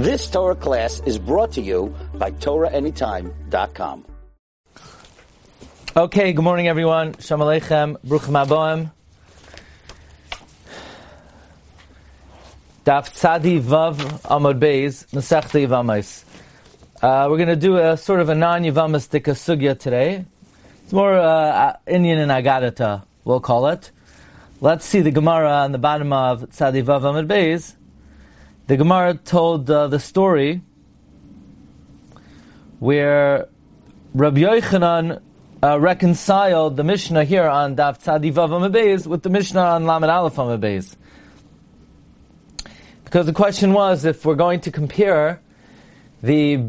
This Torah class is brought to you by TorahAnytime.com. Okay, good morning everyone. Shalom Aleichem, Bruchim Aboim. Daf Tzadi Vav Amod Beis, Masechta Yivamais. Uh, we're going to do a sort of a non-Yivamistic sugya today. It's more uh, Indian and Agadata, we'll call it. Let's see the Gemara on the bottom of Tzadi Vav Amud Beis. The Gemara told uh, the story where Rabbi Yochanan uh, reconciled the Mishnah here on Daf Tzadi Vav Amud with the Mishnah on Lamed Aleph Amud Because the question was, if we're going to compare the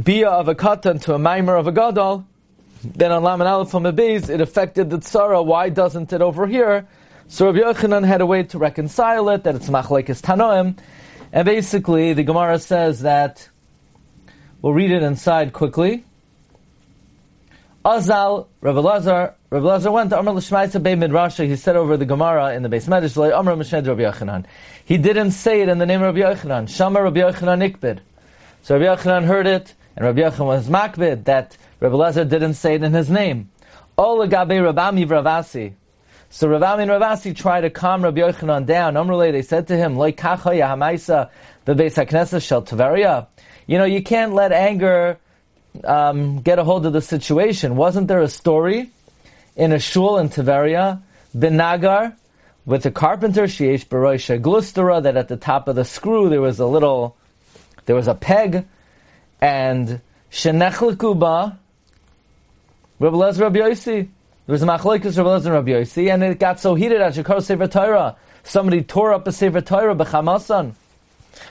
bia of a katan to a mimer of a gadol, then on Lamed Aleph Amud it affected the tzara. Why doesn't it over here? So Rabbi Yochanan had a way to reconcile it, that it's machlekes tanoim, and basically the Gemara says that, we'll read it inside quickly. Azal, Rabbi Lazar, Rabbi Lazar went to Amr L'Shmaitza Bey Midrasha, he said over the Gemara in the base Medrash, Amr Mishned Rabbi Yochanan. He didn't say it in the name of Rabbi Yochanan. Shama Rabbi Yochanan Ikbid. So Rabbi Yochanan heard it, and Rabbi Yochanan was makbid, that Rabbi Lazar didn't say it in his name. Ola Gabe Rabami Vravasi. So Rav Ami and Rav Assi tried to calm Rabbi Yochanan down. Amrulay, they said to him, "Like kacha yahamaisa bebeis haknesses shel Tveria." You know, you can't let anger um, get a hold of the situation. Wasn't there a story in a shul in Tveria, Binagar, with a carpenter, Shiesh Baroisha Glustera, that at the top of the screw there was a little, there was a peg, and Shenechlekuba, Rabbi Lezer Rabbi there was a machlokes Rabbi Lezer and Rabbi Yossi, and it got so heated at Shekar Sefer Torah. Somebody tore up a Sefer Torah b'chamasan.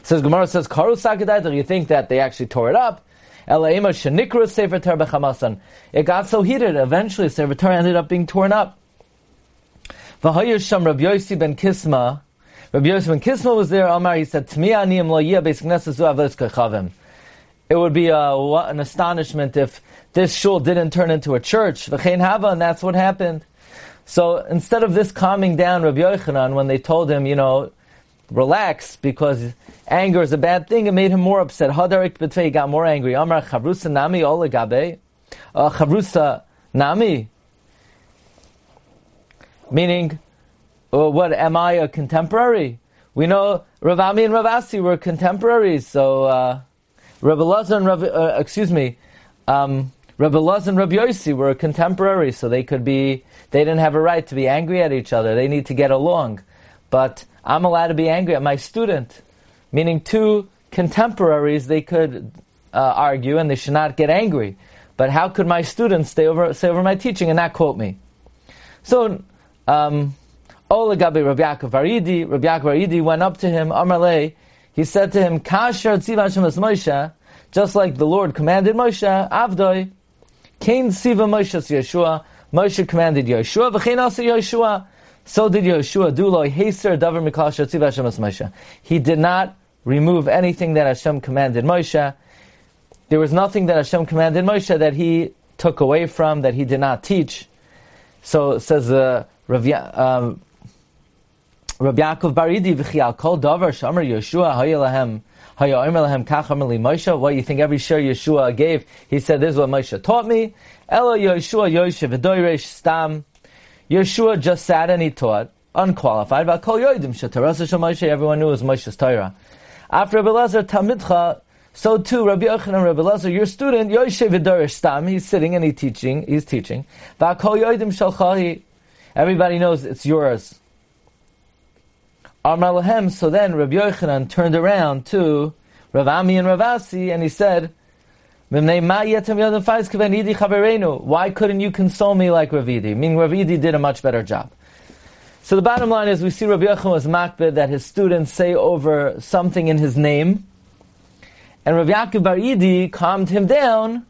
Says Gemara says Karu Sakadaita. You think that they actually tore it up? Elaima Shenikra Sefer Torah b'chamasan. It got so heated. Eventually, Sefer Torah ended up being torn up. V'hayir Sham Rabbi Yossi ben Kisma. Rabbi Yossi ben Kisma was there. Amar he said Tmi Aniyim Lo Yia Beis Knesset Zu Avos Kechavim. It would be a, an astonishment if this shul didn't turn into a church. V'chein hava, and that's what happened. So instead of this calming down Rabbi Yochanan when they told him, you know, relax because anger is a bad thing, it made him more upset. Hadarik he got more angry. Amar chavrusa nami olagabe. Uh, chavrusa nami. Meaning, uh, what, am I a contemporary? We know Rav Ami and Rav Assi were contemporaries, so, uh, Rabbi Lazar and Rabbi, uh, excuse me, um, Rabbi Lazar and Rabbi Yossi were contemporaries, so they could be, they didn't have a right to be angry at each other. They need to get along. But I'm allowed to be angry at my student. Meaning two contemporaries, they could uh, argue and they should not get angry. But how could my students stay over, stay over my teaching and not quote me? So, um, Ola Gabi Rabbi Yaakov Aridi, Rabbi Yaakov Aridi went up to him, Amalei, he said to him, Kasher Tziv Hashem Moshe, just like the Lord commanded Moshe, Avdoi, Kain Siva Moshe Yeshua, Moshe commanded Yeshua, V'chein also Yeshua, so did Yeshua do lo Heser Davar Mikal Tziv Hashem Moshe. He did not remove anything that Hashem commanded Moshe. There was nothing that Hashem commanded Moshe that he took away from, that he did not teach. So it says uh, Rav, um, Rabbi Yaakov Baridi v'chial kol davar shamar Yeshua hayelahem hayaimer kach amali Moshe. What you think every share Yeshua gave? He said, "This is what Moshe taught me." Elo Yeshua Yoshev v'doiresh stam. Yeshua just sat and he taught, unqualified. But kol yoidim shetarasa Moshe. Everyone knew it was Moshe's Torah. After Rabbi Lazar Talmidcha, so too Rabbi Yochanan, Rabbi Lazar, your student Yoshev v'doiresh stam. He's sitting and he's teaching. He's teaching. Kol yoidim shalchahi. Everybody knows it's yours. Amar Lahem, so then Rabbi Yochanan turned around to Rav Ami and Rav and he said, Why couldn't you console me like Ravidi? Meaning Ravidi did a much better job. So the bottom line is we see Rabbi Yochanan was makbid that his students say over something in his name, and Rav Yaakov Bar Idi calmed him down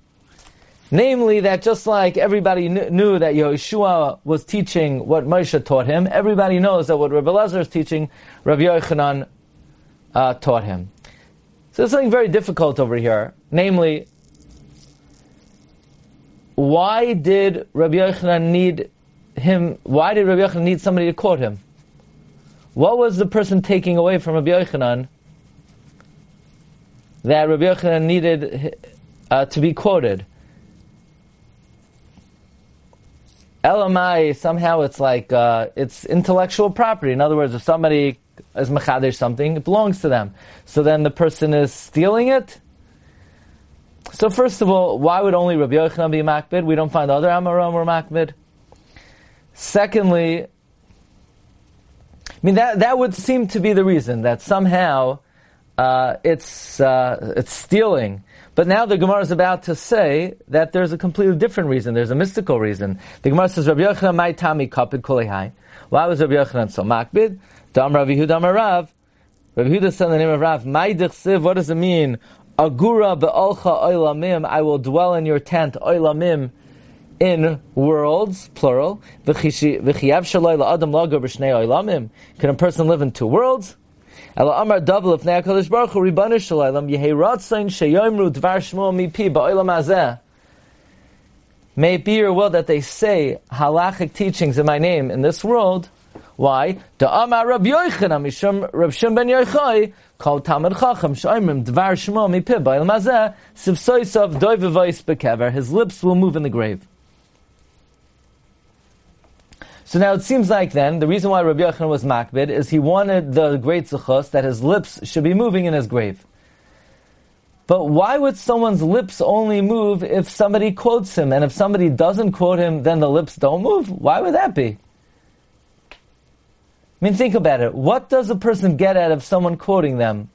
Namely, that just like everybody kn- knew that Yeshua was teaching what Moshe taught him, everybody knows that what Rabbi Lazar is teaching, Rabbi Yochanan uh, taught him. So there's something very difficult over here. Namely, why did Rabbi Yochanan need him? Why did Rabbi Yochanan need somebody to quote him? What was the person taking away from Rabbi Yochanan that Rabbi Yochanan needed uh, to be quoted. Elamai, somehow it's like, uh, it's intellectual property. In other words, if somebody is machadish something, it belongs to them. So then the person is stealing it. So first of all, why would only Rabbi Yochanan be makbid? We don't find other Amoraim were makbid. Secondly, I mean that that would seem to be the reason that somehow uh, it's uh, it's stealing. But now the Gemara is about to say that there's a completely different reason. There's a mystical reason. The Gemara says, Rabbi Yochanan, my tami kapid kulehai. Why was Rabbi Yochanan so makbid? Dam Rabbi Huda Rav. Rabbi Huda said the name of Rav, my dichsiv, what does it mean? Agura be'olcha oilamim, I will dwell in your tent, oilamim, in worlds, plural. Can a person live in two worlds? Ela Amar Davel of Ne'akadosh Baruch Hu Ribanu Shalom Yehei Ratzain Sheyomru Dvar Shmo Mipi Ba'olam Hazeh May it be your will that they say halachic teachings in my name in this world. Why? Da Amar Rab Yochanan Mishum Rab Shim Ben Yochai called Talmud Chacham Shoimrim Dvar Shmo Mipi Ba'olam Hazeh Sivsoisav Doivavois Bekever His lips will move in the grave. So now it seems like then the reason why Rabbi Yochanan was makbid is he wanted the great zechus that his lips should be moving in his grave. But why would someone's lips only move if somebody quotes him, and if somebody doesn't quote him, then the lips don't move? Why would that be? I mean, think about it. What does a person get out of someone quoting them?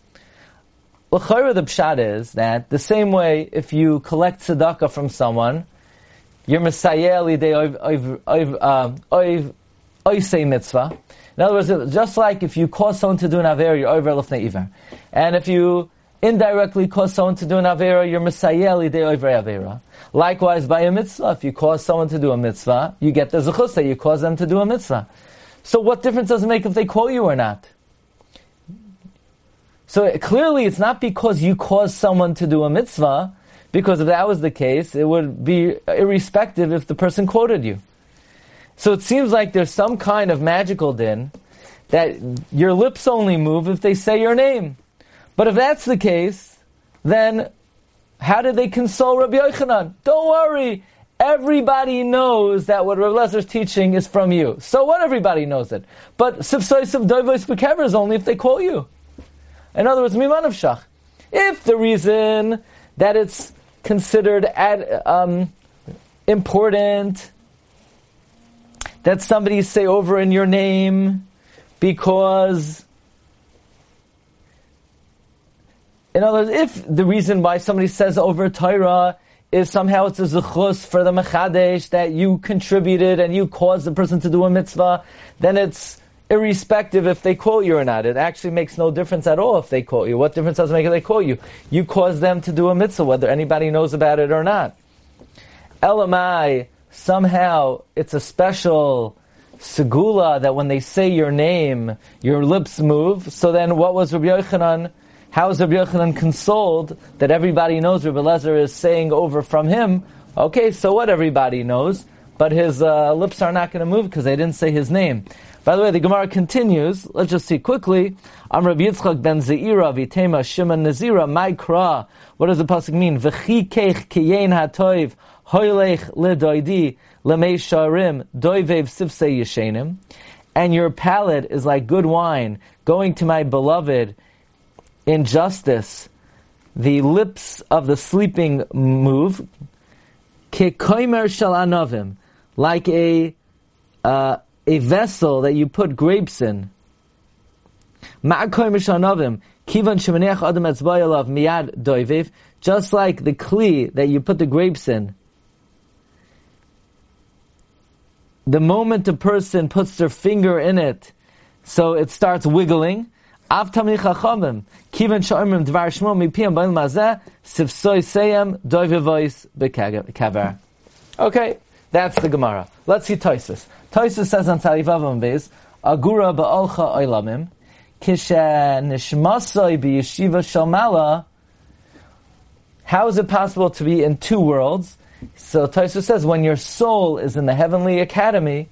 Well, the pshat is that the same way if you collect tzedakah from someone, you're Messiah de um, oisei mitzvah. In other words, just like if you cause someone to do an aver, you're over lefnei iver. And if you indirectly cause someone to do an avera, you're Messiah de over avera. Likewise, by a mitzvah, if you cause someone to do a mitzvah, you get the zechus you cause them to do a mitzvah. So what difference does it make if they quote you or not? So clearly it's not because you cause someone to do a mitzvah, because if that was the case, it would be irrespective if the person quoted you. So it seems like there's some kind of magical din that your lips only move if they say your name. But if that's the case, then how did they console Rabbi Yochanan? Don't worry. Everybody knows that what Rabbi Lezer's teaching is from you. So what? Everybody knows it. But Sifsois of Doivos Bekever is only if they call you. In other words, Miman of Shach. If the reason that it's considered ad, um, important that somebody say over in your name because in other words, if the reason why somebody says over Torah is somehow it's a zechus for the mechadesh that you contributed and you caused the person to do a mitzvah, then it's irrespective if they quote you or not. It actually makes no difference at all if they quote you. What difference does it make if they quote you? You cause them to do a mitzvah, whether anybody knows about it or not. Elamai, somehow it's a special segula that when they say your name, your lips move. So then what was Rabbi Yochanan? How is Rabbi Yochanan consoled that everybody knows Rabbi Lezer is saying over from him? Okay, so what everybody knows, but his uh, lips are not going to move because they didn't say his name. By the way, the Gemara continues. Let's just see quickly. Am Rabbi Yitzchak ben Zeira v'tema Shimon Nazira Maikra. What does the pasuk mean? V'chi keich kiyen hatoiv hoylech ledoidi lemei sharim doivev sifsei yeshenim. And your palate is like good wine, going to my beloved in justice. The lips of the sleeping move. Kekoimer shal anovim, like a uh, a vessel that you put grapes in. Just like the kli that you put the grapes in. The moment a person puts their finger in it, so it starts wiggling. Okay, that's the Gemara. Let's see Toisus. Toisus says on Talivavam Beis, Agura ba'olcha oilamim, kishe nishmasoi b'yeshiva shalmala, how is it possible to be in two worlds? So Toisus says, when your soul is in the heavenly academy,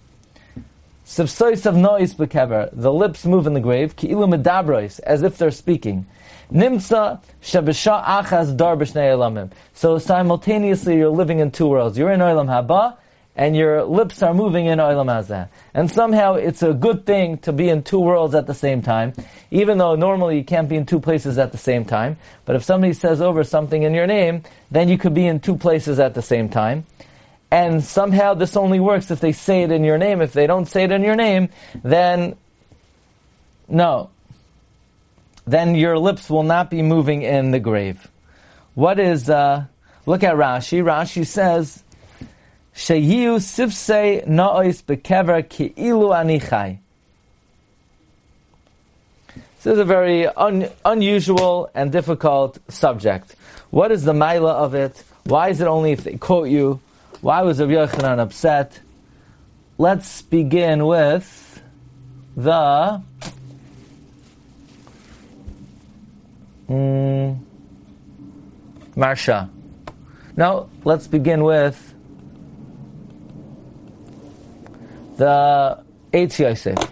of the lips move in the grave, ki'ilu medabrois, as if they're speaking. Nimtza shebesha achas dar b'shnei. So simultaneously you're living in two worlds. You're in Olam Haba, and your lips are moving in Olam Hazeh. And somehow it's a good thing to be in two worlds at the same time, even though normally you can't be in two places at the same time. But if somebody says over something in your name, then you could be in two places at the same time. And somehow this only works if they say it in your name. If they don't say it in your name, then no. Then your lips will not be moving in the grave. What is, uh, look at Rashi. Rashi says, Na'ois bekever anichai. This is a very un- unusual and difficult subject. What is the maila of it? Why is it only if they quote you? Why was Rabbi Yochanan upset? Let's begin with the mm, Maharsha. Now, let's begin with the Eitz Yosef.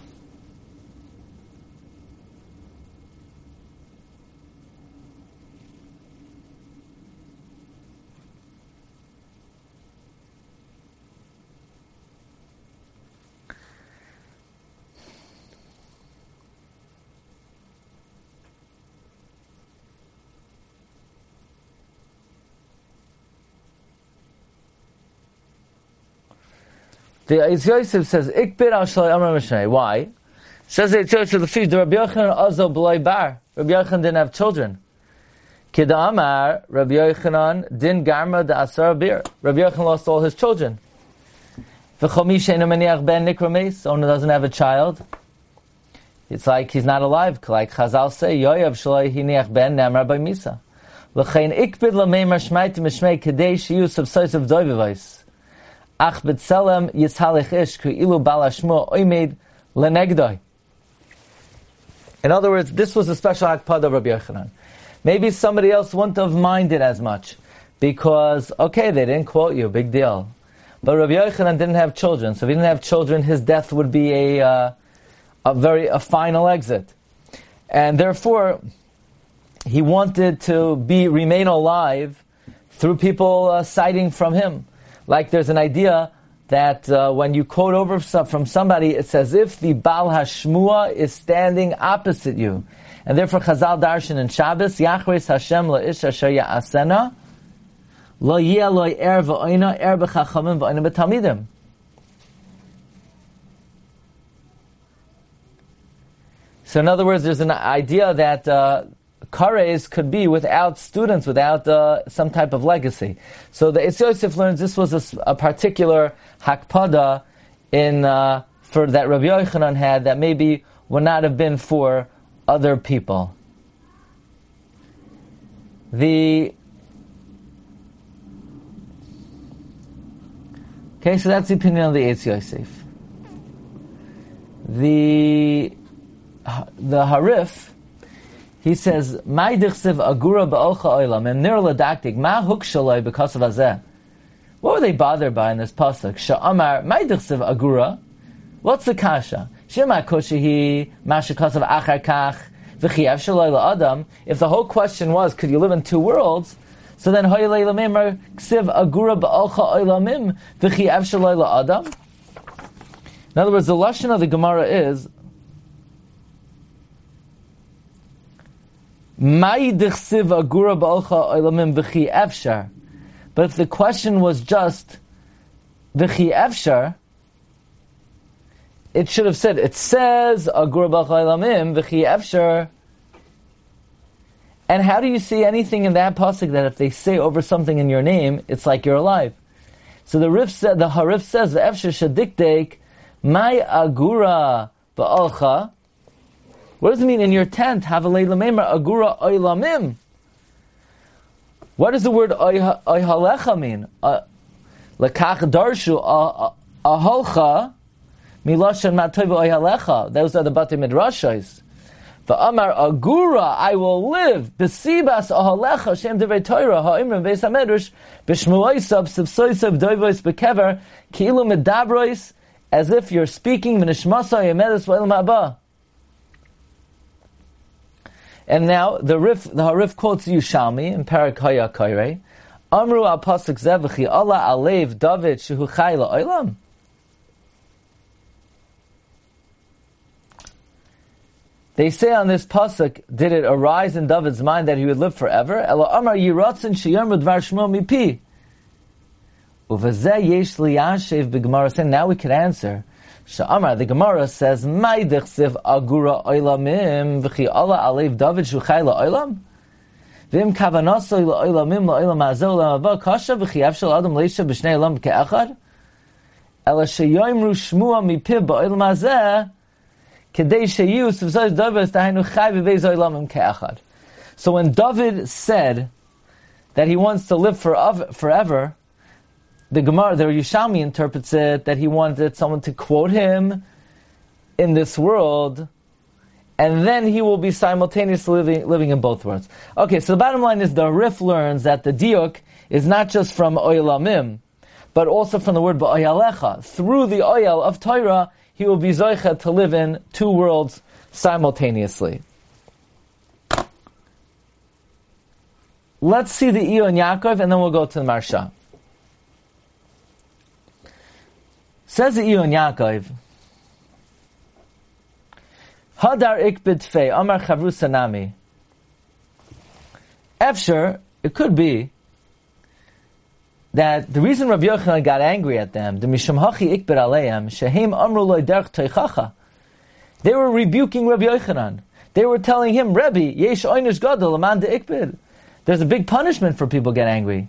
The Eitz Yosef says, Ikbir al Shalai Amar Mishnei. Why? Says the Eitz Yosef, the fish, the Rabbi Yochanan Azo B'loi Bar. Rabbi Yochanan didn't have children. Kidamar, Rabbi Yochanan din garma da asar bir. Rabbi Yochanan lost all his children. V'chomi sheinu meniach ben nikra someone who doesn't have a child. It's like he's not alive. Like Chazal say, Yoyav shalai hiniach ben nemra by misa. L'chein ikbid l'meimar shmaitim mishmei kedei shiyu subsois of doivivais. Ach yitzhalich ish balashmo oimed lenegdoi. In other words, this was a special akpad of Rabbi Yochanan. Maybe somebody else wouldn't have minded as much because, okay, they didn't quote you, big deal. But Rabbi Yochanan didn't have children, so if he didn't have children, his death would be a, uh, a very a final exit, and therefore he wanted to be remain alive through people uh, citing from him. Like there's an idea that uh, when you quote over from somebody, it's as if the Baal Hashmua is standing opposite you. And therefore Chazal Darshan in Shabbos, Yachris Hashem la'ish asher ya'asena, lo yeh lo er v'oina er b'chachamim v'oina b'talmidim. So in other words, there's an idea that uh, kares could be without students, without uh, some type of legacy. So the Eitz Yosef learns this was a, a particular hakpada in uh, for that Rabbi Yochanan had that maybe would not have been for other people. The okay, so that's the opinion of the Eitz Yosef. The the Harif he says, "My dichsiv agura ba'olcha oilam and nir ladaktik ma huk shaloi because of azeh." What were they bothered by in this pasuk? Sha'amar my dichsiv agura. What's the kasha? Shema koshihi mashakasav achar kach v'chiyav shaloi la'adam. If the whole question was, could you live in two worlds? So then hoylei lamimar ksiv agura ba'olcha oilamim v'chiyav shaloi la'adam. In other words, the lashon of the Gemara is But if the question was just v'chi efshar, it should have said, it says agur b'alcha v'chi efshar. And how do you see anything in that pasuk that if they say over something in your name, it's like you're alive? So the Rif said, the Harif says, the shadikdek, my agura ba'alcha, what does it mean in your tent? Have a leilamemer agura oilamim. What does the word oihalecha mean? Lekach darshu aholcha miloshan matoiv oihalecha. Those are the bate midrashos. The Amar Agura, I will live. Besibas ahalecha shem devei Torah ha'imrim veis hamedrash b'shmuoisav sivsoisav doivois bekever ki'ilu medabrois as if you're speaking v'nishmasa yemedes v'elam haba. And now the Rif, the Harif quotes Yushalmi in Parak Haya Kaire. Amru al pasuk zevachi Allah alev David shehu chai la'olam. They say on this pasuk, did it arise in David's mind that he would live forever? Ela Amar Yiratzin Sheyom Dvar Shmo Mipi. Uvazeh Yesh Liyashev B'Gemara. Now we can answer. Sha'amar, the Gemara says, "My dechsiv agura oilamim v'chi Allah alev David shuchai la'olam." V'im kavanaso la'olamim la'olam hazel la'mava kasha v'chi shel adam leisha b'shnei olam ke'echad. Ela sheyoimru shmua mipib ba'olam hazeh kedei sheyu sivzoj David tahinu chai v'veiz olamim ke'echad. So when David said that he wants to live forever, the Gemara, the Yerushalmi interprets it that he wanted someone to quote him in this world, and then he will be simultaneously living, living in both worlds. Okay, so the bottom line is the Rif learns that the diuk is not just from oilamim, but also from the word ba'oyalecha. Through the oil of Torah, he will be zoicha to live in two worlds simultaneously. Let's see the Iyun Yaakov, and then we'll go to the Maharsha. Says the Iyun Yaakov, Hadar ikbid fei, Amar chavru sanami. Efsher, it could be that the reason Rabbi Yochanan got angry at them, the mishum hachi ikbid aleim, shehem amru loy derch. They were rebuking Rabbi Yochanan. They were telling him, Rebbe, yesh oynish gadol, aman de ikbid. There's a big punishment for people get angry.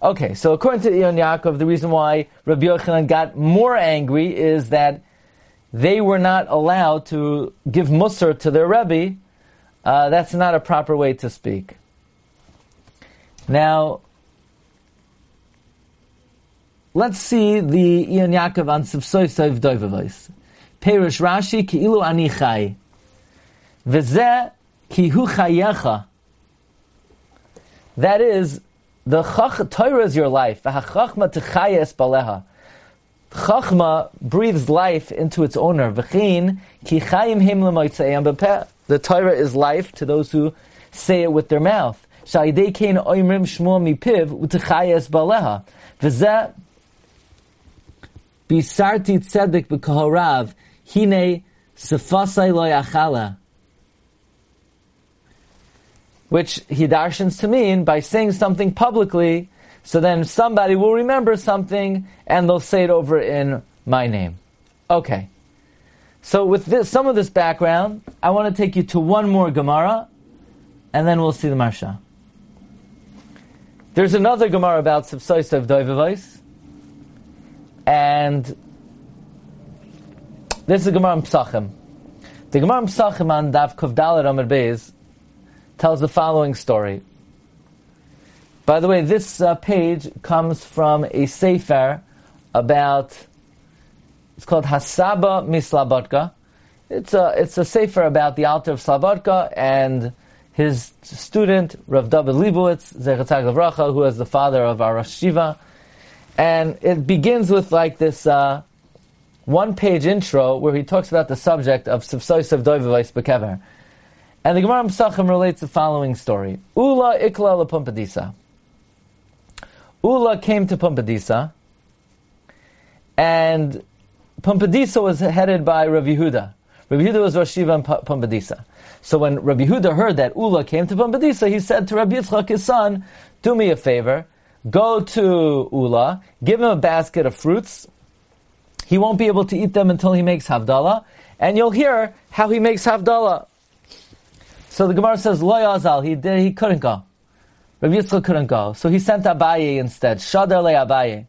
Okay, so according to Iyun Yaakov, the reason why Rabbi Yochanan got more angry is that they were not allowed to give musr to their Rebbe. Uh, that's not a proper way to speak. Now, let's see the Iyun Yaakov on Sivsoisav Doivavos. Perish Rashi ki'ilu ani chai. Ki hu chayecha. That is, the chach, Torah is your life. Chachma techayes baleha. Chachma breathes life into its owner. V'chin ki chayim him The Torah is life to those who say it with their mouth. Sha'idei kein oimrim shmua mipiv u'techayes baleha. V'zeh bisarti tzedek b'kohorav hine sefasai lo yachala which he darshans to mean by saying something publicly, so then somebody will remember something and they'll say it over in my name. Okay. So with this, some of this background, I want to take you to one more Gemara, and then we'll see the Maharsha. There's another Gemara about Sivsoisav Doivavais, and this is Gemara Psachim. The Gemara Psachim on Dav Kovdalet Amar Beis tells the following story. By the way, this uh, page comes from a sefer about, it's called Hasaba Mislabotka. It's a, it's a sefer about the Alter of Slabodka and his student, Rav David Leibowitz, Zechatzak Racha, who is the father of our Shiva. And it begins with like this uh, one page intro where he talks about the subject of Sivsoisav Doivavais Bekever. And the Gemara Pesachim relates the following story. Ula ikla Pumbedisa. Ula came to Pumbedisa, and Pumbedisa was headed by Rav Yehuda. Rav Yehuda was Rosh Shiva in Pumbedisa. So when Rav Yehuda heard that Ula came to Pumbedisa, he said to Rabbi Yitzchak, his son, do me a favor, go to Ula, give him a basket of fruits. He won't be able to eat them until he makes Havdalah, and you'll hear how he makes Havdalah. So the Gemara says, Lo Yazal, he, did, he couldn't go. Rabbi Yitzchak couldn't go. So he sent Abaye instead. Shadar le Abaye.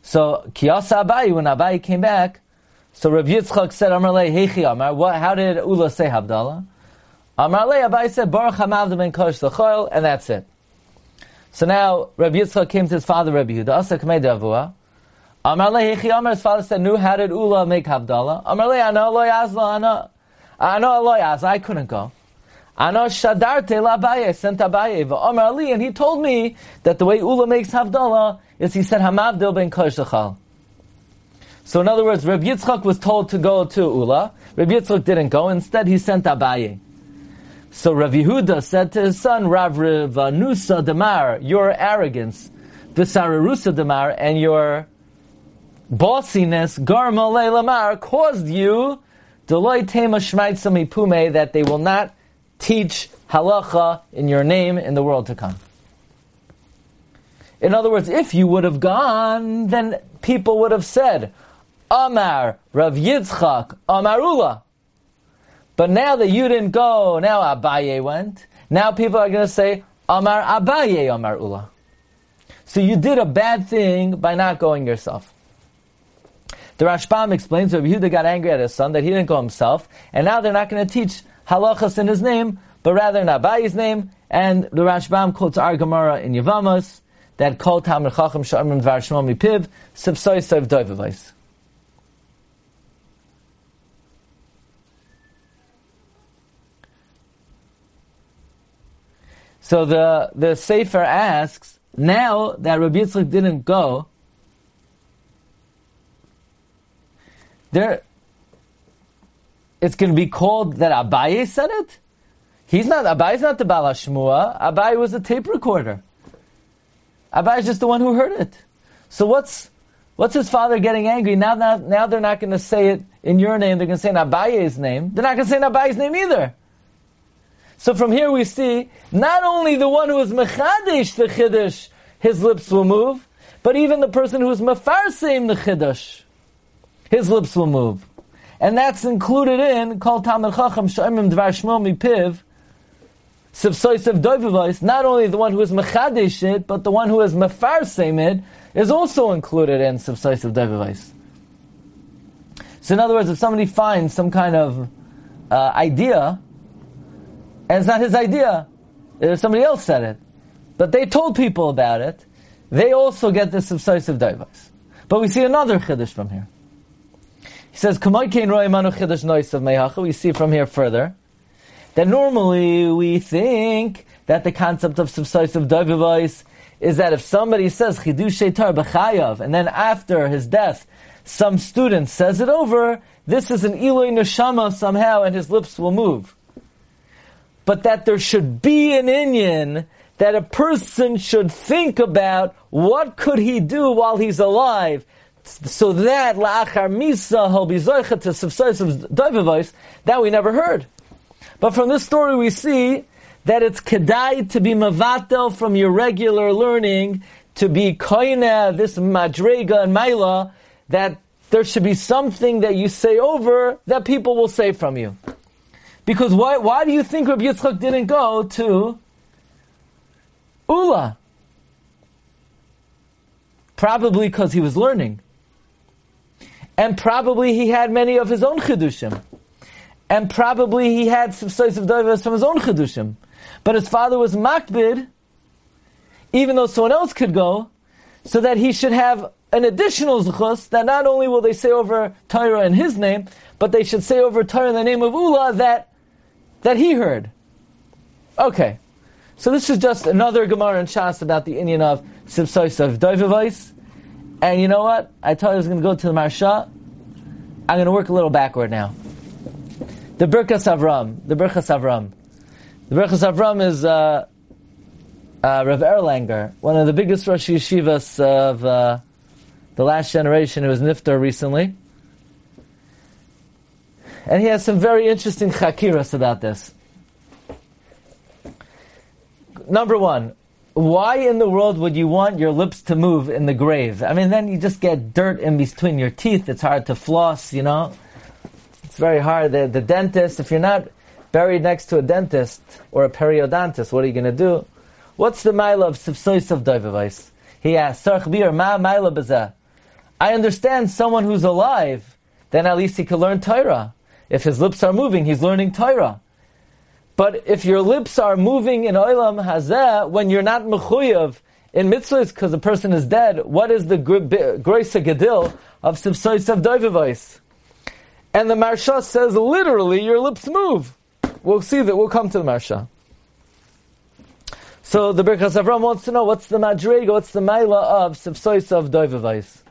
So, Kiyasa Abaye, when Abaye came back, so Rabbi Yitzchak said, Amar le Hechi Amar, what, how did Ula say Havdalah? Amar Le Abaye said, Baruch Hamavda ben Kosh L'choil, and that's it. So now, Rabbi Yitzchak came to his father, Rabbi Yehuda, Asa Kamei Davua. Amar Le Hechi Amar, his father said, Nu, how did Ula make Havdalah? Amar Le, Ano Lo Yazla, Ano, Ano Lo Yazla, I couldn't go. Ano Shadarte La Abaye, sent Abaye, Amar Ali, and he told me that the way Ula makes Havdalah is he said, Hamavdil ben Kosh L'choil. So in other words, Rabbi Yitzchak was told to go to Ula. Rabbi Yitzchak didn't go. Instead, he sent Abaye. So Rav Yehuda said to his son, Rav Rivanusa Damar, your arrogance, Visararusa Damar, and your bossiness, Garmale Lamar, caused you, Deloy Tema Shmaitzami Pume, that they will not teach halacha in your name in the world to come. In other words, if you would have gone, then people would have said, Amar Rav Yitzchak Amarula. But now that you didn't go, now Abaye went. Now people are going to say Amar Abaye Amar Ula. So you did a bad thing by not going yourself. The Rashbam explains Rabbi Yehuda got angry at his son that he didn't go himself, and now they're not going to teach halachas in his name, but rather in Abaye's name. And the Rashbam quotes our Gemara in Yavamas that called Tamar Chacham Sha'amrim Dvar Shmomi Piv Sivsoy Soiv Doivavais. So the, the Sefer asks, now that Rabbi Yitzchak didn't go, there, it's going to be called that Abaye said it? He's not, Abaye's not the Bala Shmua. Abaye was a tape recorder. Abaye's just the one who heard it. So what's, what's his father getting angry? Now, now, now they're not going to say it in your name, they're going to say in Abaye's name. They're not going to say in Abaye's name either. So from here we see not only the one who is mechadish the chiddush, his lips will move, but even the person who is mefarsim the chiddush, his lips will move, and that's included in kol tamid chacham sh'emim dvar shmo mipiv. Sivsoisev doivavos, not only the one who is mechadish it, but the one who is mefarsim it, is also included in Sivsoisev doivavos. So in other words, if somebody finds some kind of uh, idea and it's not his idea. Somebody else said it. But they told people about it. They also get this subsisive daivas. But we see another chiddush from here. He says, We see from here further that normally we think that the concept of subsisive daivas is that if somebody says chidush tar b'chayav, and then after his death, some student says it over, this is an Eloi neshama somehow, and his lips will move. But that there should be an Inyan that a person should think about what could he do while he's alive, so that la'achar misa he'll be zoichet to subsistence that we never heard. But from this story we see that it's kedai to be mavatel from your regular learning, to be koina, this madrega and maila, that there should be something that you say over that people will say from you. Because why, why do you think Rabbi Yitzchak didn't go to Ula? Probably because he was learning. And probably he had many of his own chidushim. And probably he had some size of divers from his own chidushim. But his father was makbid, even though someone else could go, so that he should have an additional zechus that not only will they say over Torah in his name, but they should say over Torah in the name of Ula that that he heard. Okay. So this is just another Gemara and Shas about the inyan of Sibsois of Doivavais. And you know what? I told you I was going to go to the Maharsha. I'm going to work a little backward now. The Birkas Avram. The Birkas Avram. The Birkas Avram is uh, uh, Rav Erlanger, one of the biggest Rosh Yeshivas of uh, the last generation who was Niftar recently. And he has some very interesting chakiras about this. Number one, why in the world would you want your lips to move in the grave? I mean, then you just get dirt in between your teeth. It's hard to floss, you know? It's very hard. The, the dentist, if you're not buried next to a dentist or a periodontist, what are you going to do? What's the mile of sivsois of doivavais? He asked, Sarch bir, ma I understand someone who's alive, then at least he could learn Torah. If his lips are moving, he's learning Torah. But if your lips are moving in olam hazeh, when you're not mechuyev in mitzvahs because the person is dead, what is the grace gadil of sivsois of? And the Maharsha says literally your lips move. We'll see that. We'll come to the Maharsha. So the Birkas Avram wants to know what's the madrega, what's the maila of sivsois of.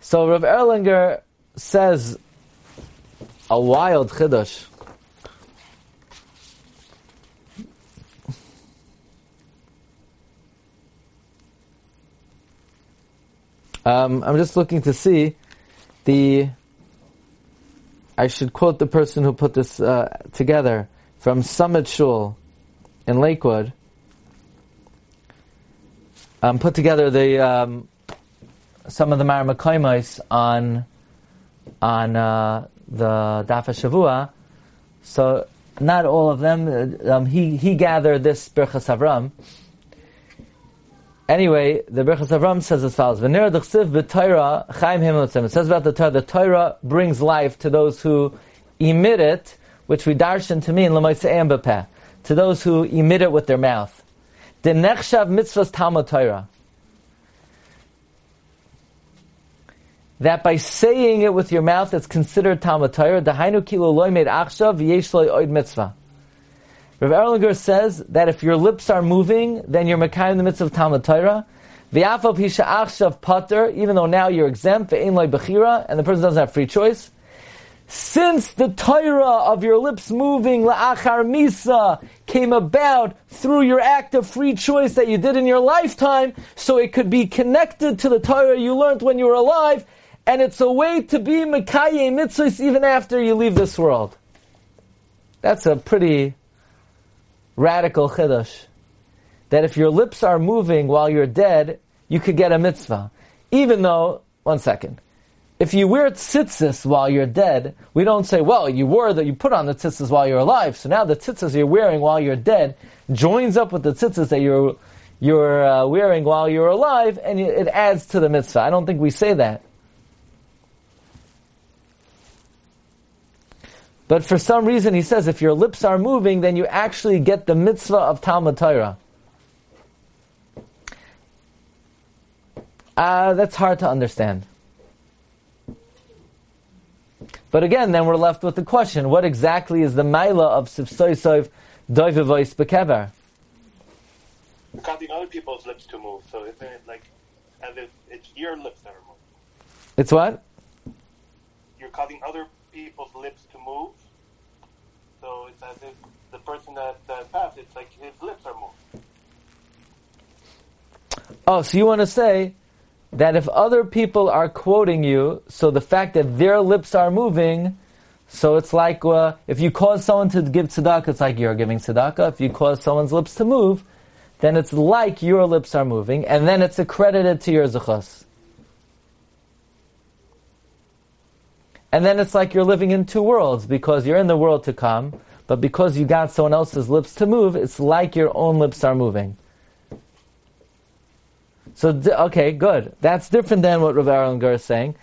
So Rav Erlanger says a wild chiddush. Um, I'm just looking to see the. I should quote the person who put this uh, together from Summit Shul in Lakewood. Um, put together the um, some of the Maramakoimais on on uh, the Dafa Shavua. So not all of them. Um, he he gathered this Birchas Avram. Anyway, the Birchas Avram says as follows: "V'ner d'chsiv b'Torah chaim him It says about the Torah: the Torah brings life to those who emit it, which we darshan to mean l'moiseim b'peh, to those who emit it with their mouth. The nechshav mitzvahs Talmud Torah. That by saying it with your mouth it's considered Talmud Torah. Dahainu kilo loy made achshav yesh loy oid mitzvah. Rav Erlanger says that if your lips are moving, then you're Mekayim the mitzvah of Talmud Torah. V'yafal pisha achshav pater, even though now you're exempt, ve'ein loy bechira, and the person doesn't have free choice. Since the Torah of your lips moving, la'achar misa, came about through your act of free choice that you did in your lifetime, so it could be connected to the Torah you learned when you were alive, and it's a way to be Mekaye mitzvahs even after you leave this world. That's a pretty radical chiddush. That if your lips are moving while you're dead, you could get a mitzvah. Even though, one second, if you wear tzitzis while you're dead, we don't say, well, you wore that you put on the tzitzis while you're alive, so now the tzitzis you're wearing while you're dead joins up with the tzitzis that you're you're uh, wearing while you're alive, and it adds to the mitzvah. I don't think we say that. But for some reason, he says if your lips are moving, then you actually get the mitzvah of Talmud Torah. Uh, that's hard to understand. But again, then we're left with the question: What exactly is the maila of sivsoisov doivivois bekever? Causing other people's lips to move, so it's like as if it's your lips that are moving. It's what? You're causing other people's lips to move. So it's as if the person that, that passed, it's like his lips are moving. Oh, so you want to say that if other people are quoting you, so the fact that their lips are moving, so it's like uh, if you cause someone to give tzedakah, it's like you're giving tzedakah. If you cause someone's lips to move, then it's like your lips are moving, and then it's accredited to your zechus. And then it's like you're living in two worlds because you're in the world to come, but because you got someone else's lips to move, it's like your own lips are moving. So, okay, good. That's different than what Rav Erlanger is saying.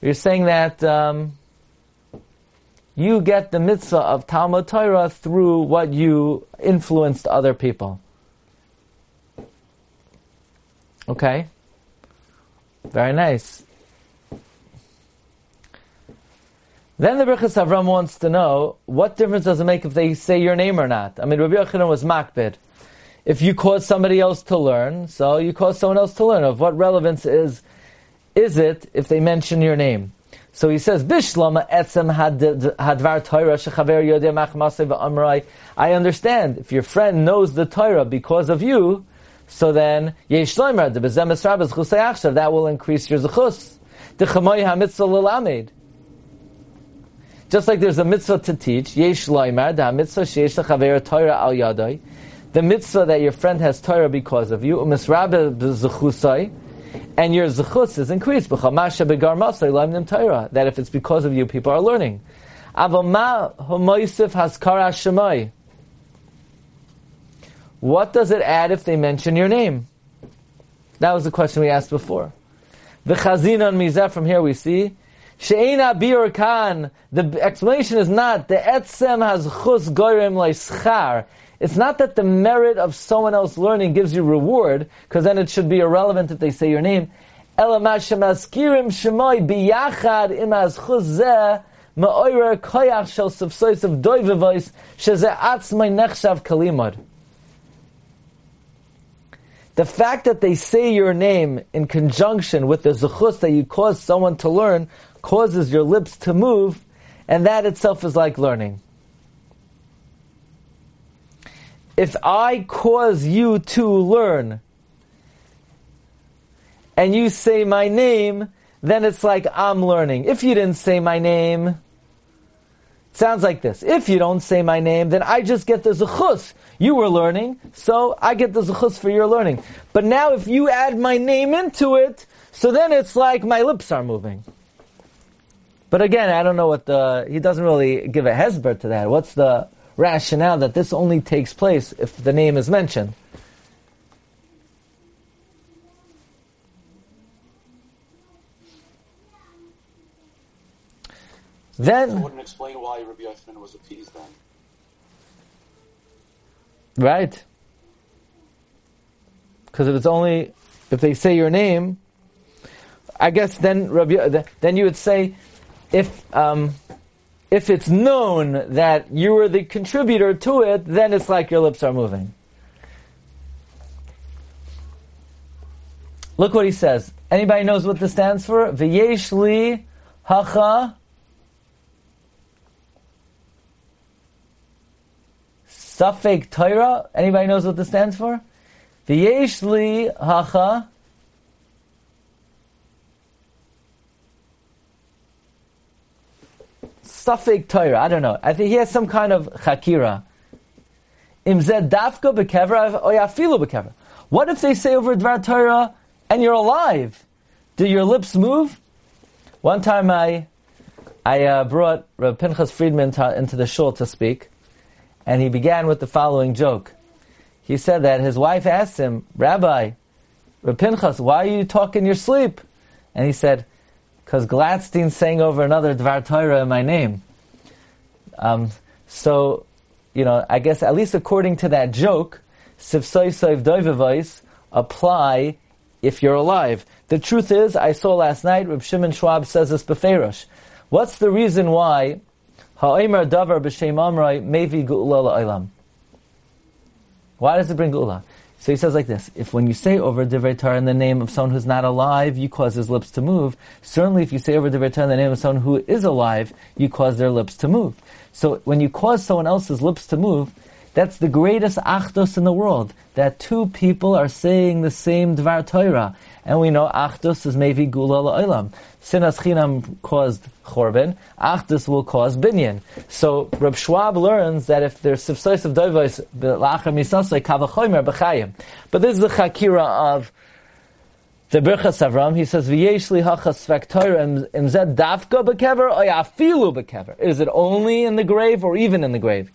You're saying that um, you get the mitzvah of Talmud Torah through what you influenced other people. Okay? Very nice. Then the Birchas Avram wants to know what difference does it make if they say your name or not. I mean, Rabbi Yochanan was makbid. If you cause somebody else to learn, so you cause someone else to learn. Of what relevance is is it if they mention your name? So he says, Bishlama etzem hadvar Torah shechaver yodeh machmasei v'amrai. I understand if your friend knows the Torah because of you, so then yesh de bezem esrabes chusei achshav that will increase your zechus. Dechamoy hamitzvah l'lamed. Just like there's a mitzvah to teach, yesh loimar, the mitzvah sheyesh lechaver Torah al yadai, the mitzvah that your friend has Torah because of you, umisrabe b'zechusai, and your zechus is increased, b'chamasha b'gar masay laimnim Torah, that if it's because of you, people are learning. Avama homoisif haskara shemai. What does it add if they mention your name? That was the question we asked before. The chazinon mizeh, from here we see, She'ena biur. The explanation is not the etzem has chus goyim schar. It's not that the merit of someone else learning gives you reward, because then it should be irrelevant if they say your name. The fact that they say your name in conjunction with the zechus that you cause someone to learn causes your lips to move, and that itself is like learning. If I cause you to learn, and you say my name, then it's like I'm learning. If you didn't say my name, sounds like this. If you don't say my name, then I just get the zechus. You were learning, so I get the zechus for your learning. But now if you add my name into it, so then it's like my lips are moving. But again, I don't know what the, he doesn't really give a hesber to that. What's the rationale that this only takes place if the name is mentioned? Then, That wouldn't explain why Rabbi Yochanan was appeased then. right? Because if it's only if they say your name, I guess then Rabbi, then you would say if um, if it's known that you were the contributor to it, then it's like your lips are moving. Look what he says. Anybody knows what this stands for? V'yesh li hacha Safek Torah. Anybody knows what this stands for? V'yesh li hacha Safek Torah. I don't know. I think he has some kind of chakira. Im zed dafka bekever oyafilu bekever. What if they say over Dvar Torah and you're alive? Do your lips move? One time I I uh, brought Reb Pinchas Friedman to, into the shul to speak, and he began with the following joke. He said that his wife asked him, Rabbi, Reb Pinchas, why are you talking in your sleep? And he said, because Gladstein's saying over another Dvar Torah in my name. Um, so, you know, I guess at least according to that joke, Sivsoy Soiv Doivavais apply if you're alive. The truth is, I saw last night, Reb Shimon Schwab says this beferish. What's the reason why Ha'omer Davar B'Shem Amroi Mevi Geula La'olam? Why does it bring Geula? So he says like this: If when you say over Divrei Torah in the name of someone who's not alive, you cause his lips to move. Certainly, if you say over Divrei Torah in the name of someone who is alive, you cause their lips to move. So when you cause someone else's lips to move, that's the greatest achdos in the world. That two people are saying the same Dvar Torah. And we know Achdus is maybe Geula La'olam. Sinas Chinam caused Chorban, Achdus will cause Binyan. So Reb Schwab learns that if there's Sifsois of Doivos, La'achar Misasai Kavachoymer B'chayim. But this is the Chakira of the Birchas Avram. He says, V'yesh li hachas svektoir im zed dafka bekever, or yafilu bekever. Is it only in the grave or even in the grave?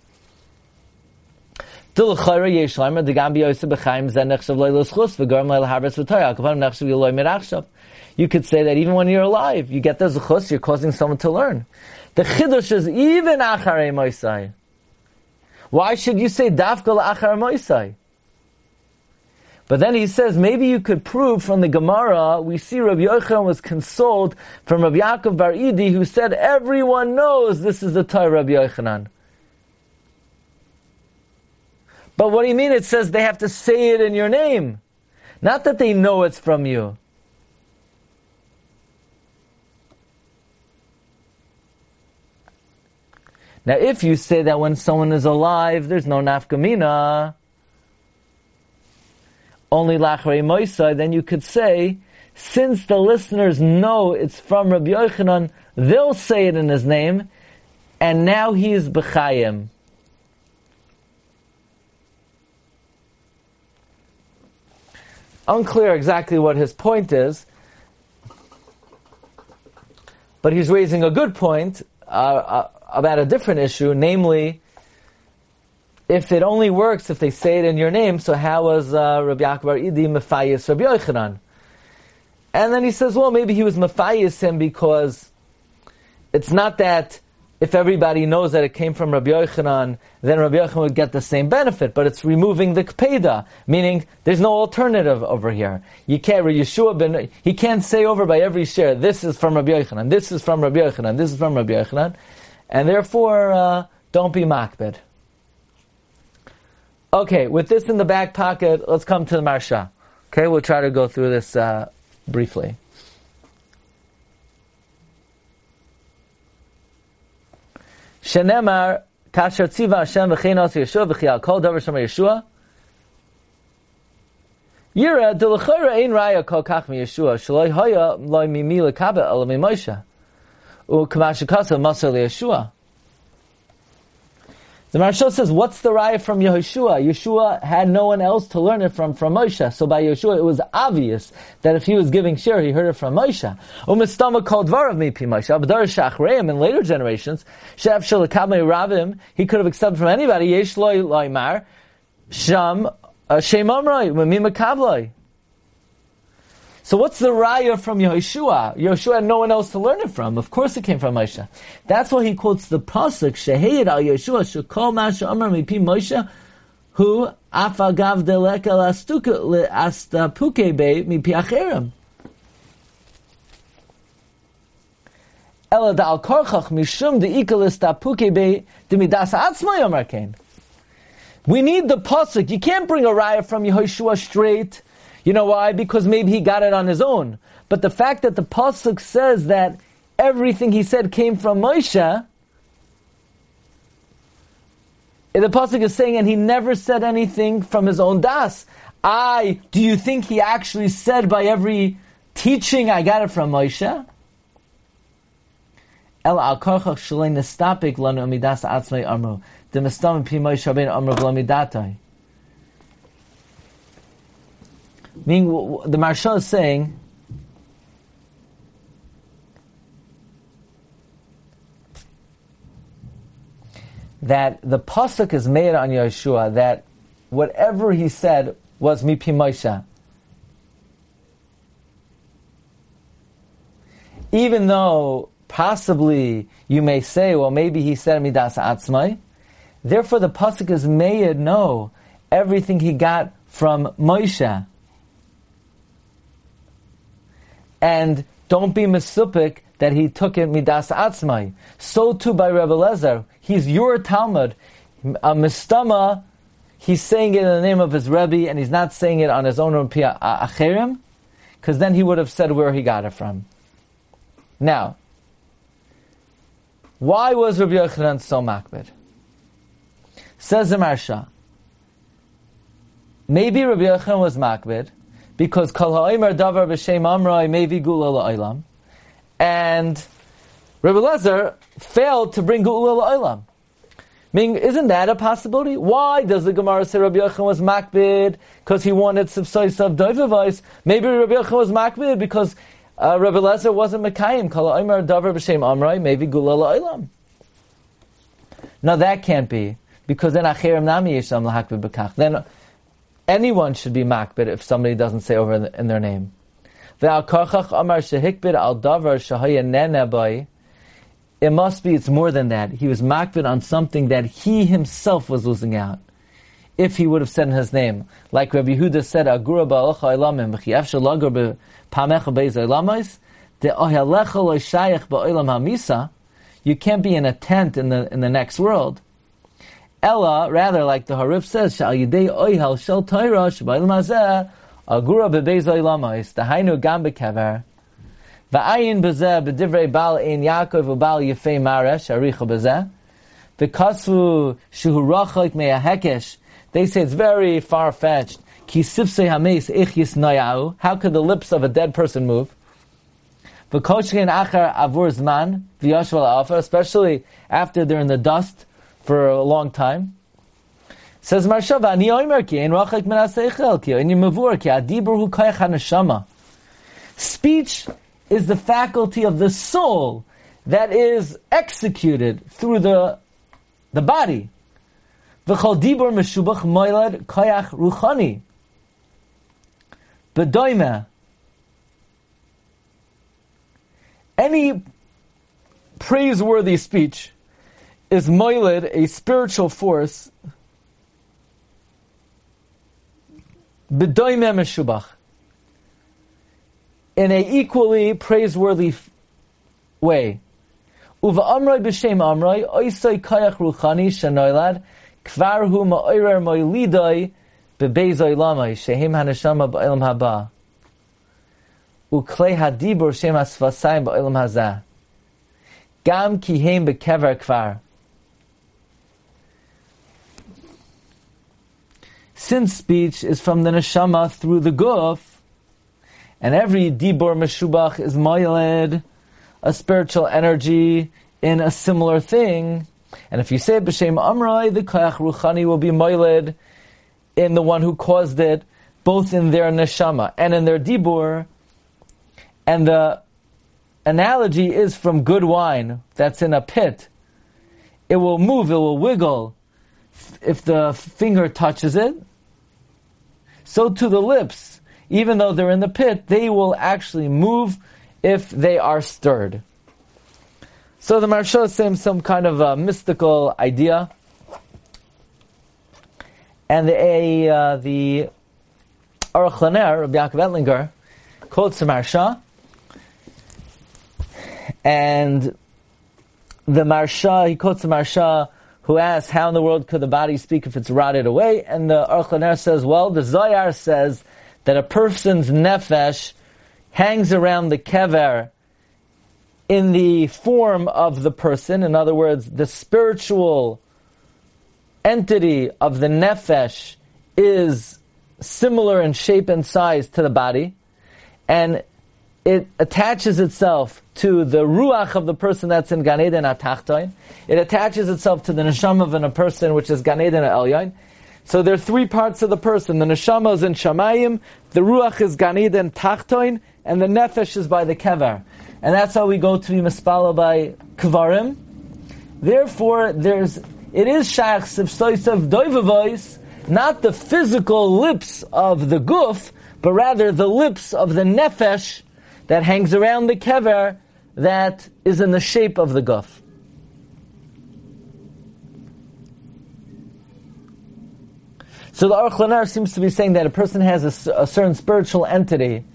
You could say that even when you're alive, you get the zechus, you're causing someone to learn. The chidush is even acharei moisai. Why should you say dafka la'achar moisai? But then he says, maybe you could prove from the Gemara, we see Rabbi Yochanan was consoled from Rabbi Yaakov Bar Idi, who said, everyone knows this is the Torah Rabbi Yochanan. But what do you mean it says they have to say it in your name? Not that they know it's from you. Now, if you say that when someone is alive, there's no nafkamina, only lachrei moisa, then you could say, since the listeners know it's from Rabbi Yochanan, they'll say it in his name, and now he is b'chayim. Unclear exactly what his point is, but he's raising a good point uh, uh, about a different issue, namely, if it only works if they say it in your name, so how was uh, Rabbi Yaakov Idi Mefayis Rabbi Yochanan? And then he says, well, maybe he was Mefayis him because it's not that if everybody knows that it came from Rabbi Yochanan, then Rabbi Yochanan would get the same benefit, but it's removing the kpeda, meaning there's no alternative over here. You can't, Yeshua ben, he can't say over by every share, this is from Rabbi Yochanan, this is from Rabbi Yochanan, this is from Rabbi Yochanan, and therefore, uh, don't be makbid. Okay, with this in the back pocket, let's come to the Maharsha. Okay, we'll try to go through this uh, briefly. Shenemar kasher tziva Hashem v'chein Yeshua v'chi al kol davar shema Yeshua. Yira delachora ein raya kol kach mi Yeshua shaloi hoya loy mimi lekabe ala mi Moshe. U kamashikasa masar Yeshua. The Maharsha says, what's the raya from Yehoshua? Yeshua had no one else to learn it from from Moshe. So by Yeshua, it was obvious that if he was giving share, he heard it from Moshe. Umistama called Varav Mipi Moshe. Abdar Shachreim in later generations, Shef Shalakame Ravim, he could have accepted from anybody, Yesh Loi Loimar, Sham, uh, Shem Amroi, Mimima Kavloi. So what's the raya from Yehoshua? Yehoshua had no one else to learn it from. Of course it came from Moshe. That's why he quotes the pasuk Sheheid al Yehoshua Shekol Masha Amar Mipi Moshe Who Afagav Delek El Astapuke Be Mipi Acherim. Ela Dal Korchach Mishum De Ikalis Tapuke Be Dimidas Atzma Yomar. We need the pasuk. You can't bring a raya from Yehoshua straight. You know why? Because maybe he got it on his own. But the fact that the pasuk says that everything he said came from Moshe, the pasuk is saying, and he never said anything from his own das. I, do you think he actually said by every teaching I got it from Moshe? El al korchach shalei nestapik lanu amidas atzmei amru. Demistam pi Moshe amru v'lamidatai. Meaning, the Maharsha is saying that the pasuk is made on Yeshua that whatever he said was mipi Moshe. Even though possibly you may say, well, maybe he said midas atzmai. Therefore, the pasuk is made know everything he got from Moshe. And don't be misupik that he took it midas atzmai. So too by Rebbe Lezer, he's your Talmud. A mistama, he's saying it in the name of his Rebbe, and he's not saying it on his own Pia Acherim, because then he would have said where he got it from. Now, why was Rabbi Yochanan so makbid? Says the Maharsha. maybe Rabbi Yochanan was makbid, because kol ha'omer davar b'shem amroi mevi geula la'olam, and Rabbi Lezer failed to bring geula la'olam. Meaning, isn't that a possibility? Why does the Gemara say Rabbi Yochanan was makbid because he wanted subsois of doivavais? Maybe Rabbi Yochanan was makbid because uh, Rabbi Lezer wasn't mekayim. Kol ha'omer davar b'shem amroi mevi gula la'olam. Now that can't be because then acherim nami yesham lahakbid b'kach. Then anyone should be makbid if somebody doesn't say over in their name. It must be, it's more than that. He was makbid on something that he himself was losing out. If he would have said in his name, like Rabbi Huda said, Agura ba'alacha ilamim, hamisa, you can't be in a tent in the, in the next world. Ella, rather, like the Harif says, Shal Yidei Oihel Shel Torah Shabayil Mazeh Agura Bebez Oilamais Dahainu Gam Bekever Va'ayin Bezeh B'divrei Bal Ein Yaakov U'Bal Yefei Maresh Aricha Bezeh V'kasvu Shuhu Rachok Me'ahekesh They say it's very far-fetched. Ki Sifsei Hameis Echis Noyau. How could the lips of a dead person move? V'koshkin Achar Avur Zman V'yoshval Alpha Especially after they're in the dust for a long time. Says Marshava, Ani oimer ki ein rachak min aseichel ki ein mavur ki adibur hu kayach haneshama. Speech is the faculty of the soul that is executed through the the body. V'chol dibur meshubach moilad kayach ruchani. Bedoime. Any praiseworthy speech is moiled, a spiritual force, b'doime meshubach, in a equally praiseworthy way. Uva amroi b'shem amroi, oisoi kayach ruchani shenoilad, kvar hu ma'irer moilidoi, bebezoi lamai, shehim haneshama ba'elam haba. Uklei hadibur shem asfasayim ba'elam hazah. Gam kihem bekever kvar. Since speech is from the neshama through the guf, and every dibur meshubach is moiled, a spiritual energy in a similar thing, and if you say b'shem amroi, the koyach ruchani will be moiled in the one who caused it, both in their neshama and in their dibur, and the analogy is from good wine that's in a pit. It will move, it will wiggle if the finger touches it. So to the lips, even though they're in the pit, they will actually move if they are stirred. So the Maharsha seems some kind of a mystical idea. And the, uh, the Aruch Laner, Rabbi Yaakov Ettlinger, quotes the Maharsha, and the Maharsha, he quotes the Maharsha, who asks, how in the world could the body speak if it's rotted away? And the Aruch Laner says, well, the Zoyar says that a person's nefesh hangs around the kever in the form of the person. In other words, the spiritual entity of the nefesh is similar in shape and size to the body, and it attaches itself to the ruach of the person that's in Gan Eden Atachtoin. It attaches itself to the neshama of a person, which is Gan Eden Elyon. So there are three parts of the person. The neshama is in Shamayim, the ruach is Gan Eden Tachtoin, and the nefesh is by the kever. And that's how we go to be mispala by kvarim. Therefore, there's it is shach sivsoisav doivavois, not the physical lips of the guf, but rather the lips of the nefesh that hangs around the kever that is in the shape of the guf. So the Aruch Laner seems to be saying that a person has a, a, certain spiritual entity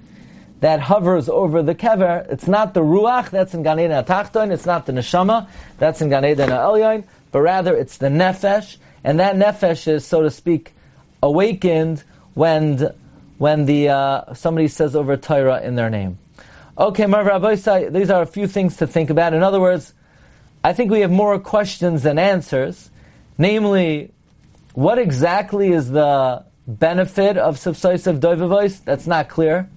that hovers over the kever. It's not the ruach that's in Gan Eden. It's not the neshama that's in Gan Eden but rather it's the nefesh, and that nefesh is, so to speak, awakened when when the uh, somebody says over Torah in their name. Okay, Marv Rabbi, these are a few things to think about. In other words, I think we have more questions than answers. Namely, what exactly is the benefit of subsisive doivavois? That's not clear.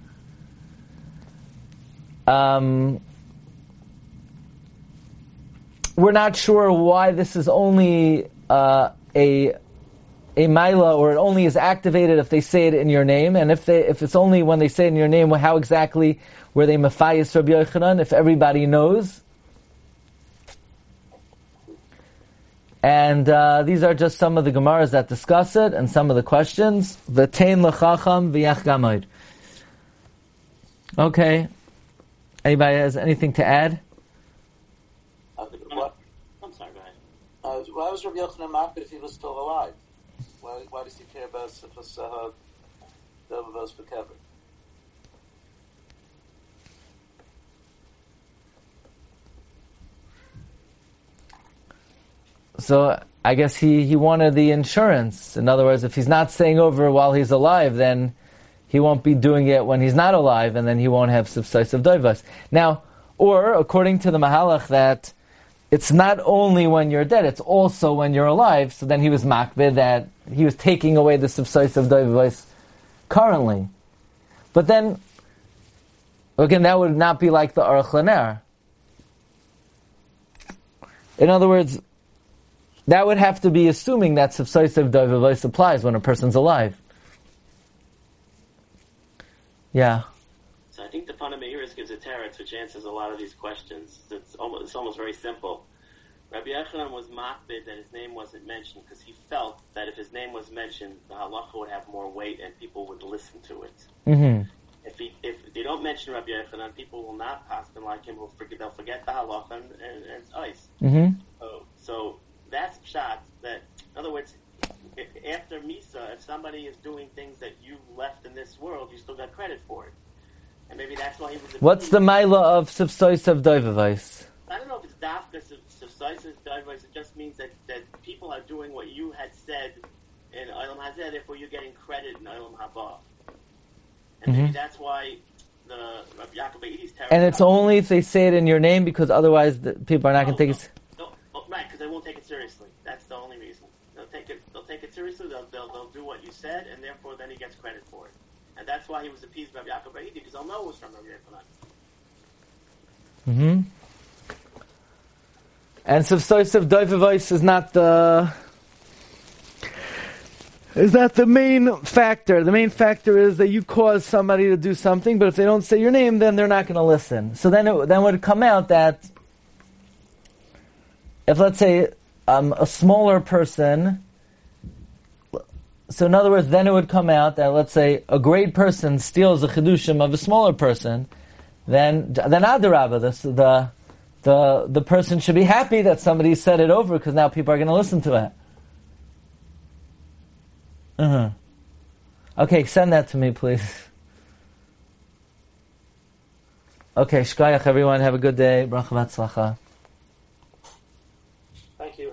Um, we're not sure why this is only uh, a a mila, or it only is activated if they say it in your name, and if they if it's only when they say it in your name, how exactly were they mafayis Rabbi Yochanan? If everybody knows. And uh, these are just some of the Gemaras that discuss it and some of the questions. V'tein l'chacham v'yach gamoid. Okay. Anybody has anything to add? Uh, what? I'm sorry, go ahead. Uh, why was Rabbi Yochanan makbid if he was still alive? Why, why does he care about Sifas Sahab, Dovavos Bekever? So I guess he, he wanted the insurance. In other words, if he's not staying over while he's alive, then he won't be doing it when he's not alive, and then he won't have subsisive doivas. Now, or according to the Mahalach, that it's not only when you're dead, it's also when you're alive. So then he was makbid that he was taking away the subsisive doivas currently. But then, again, that would not be like the Aruch. In other words, that would have to be assuming that subsisive doivavos applies when a person's alive. Yeah. So I think the Panamahiris gives a teretz which answers a lot of these questions. It's almost, it's almost very simple. Rabbi Yochanan was makbid that his name wasn't mentioned because he felt that if his name was mentioned, the halacha would have more weight and people would listen to it. Mm-hmm. If he, if the you don't mention Rabbi Yochanan, people will not pass them like him. Will forget, they'll forget the halacha and, and, and it's ice. Mm-hmm. So, so that's shot. That in other words, after Misa, if somebody is doing things that you left in this world, you still got credit for it. And maybe that's why he was. What's the Maila of Sivsois of Doivavais? I don't know if it's dafka subsisis divorce. It just means that, that people are doing what you had said in Olam Hazeh, therefore you're getting credit in Olam Haba. And maybe Mhm. that's why the Rabbi Yaakov Eidi's And it's only if they say it in your name because otherwise the people are not going to take it. No, oh, right, because they won't take it seriously. That's the only reason. They'll take it. They'll take it seriously. They'll, they'll, they'll do what you said, and therefore then he gets credit for it. And that's why he was appeased by Yaakov Eidi because they'll know it was from Rabbi Yochanan. hmm And Sivsois of Doivavais is not the. Is not the main factor. The main factor is that you cause somebody to do something, but if they don't say your name, then they're not going to listen. So then it then would come out that if let's say um, a smaller person, so in other words, then it would come out that let's say a great person steals the chidushim of a smaller person, then then adarabba, the the the the person should be happy that somebody said it over because now people are going to listen to it. Uh-huh. Okay, send that to me, please. Okay, shkayach, everyone. Have a good day. Bracha v'atzlacha. Thank you.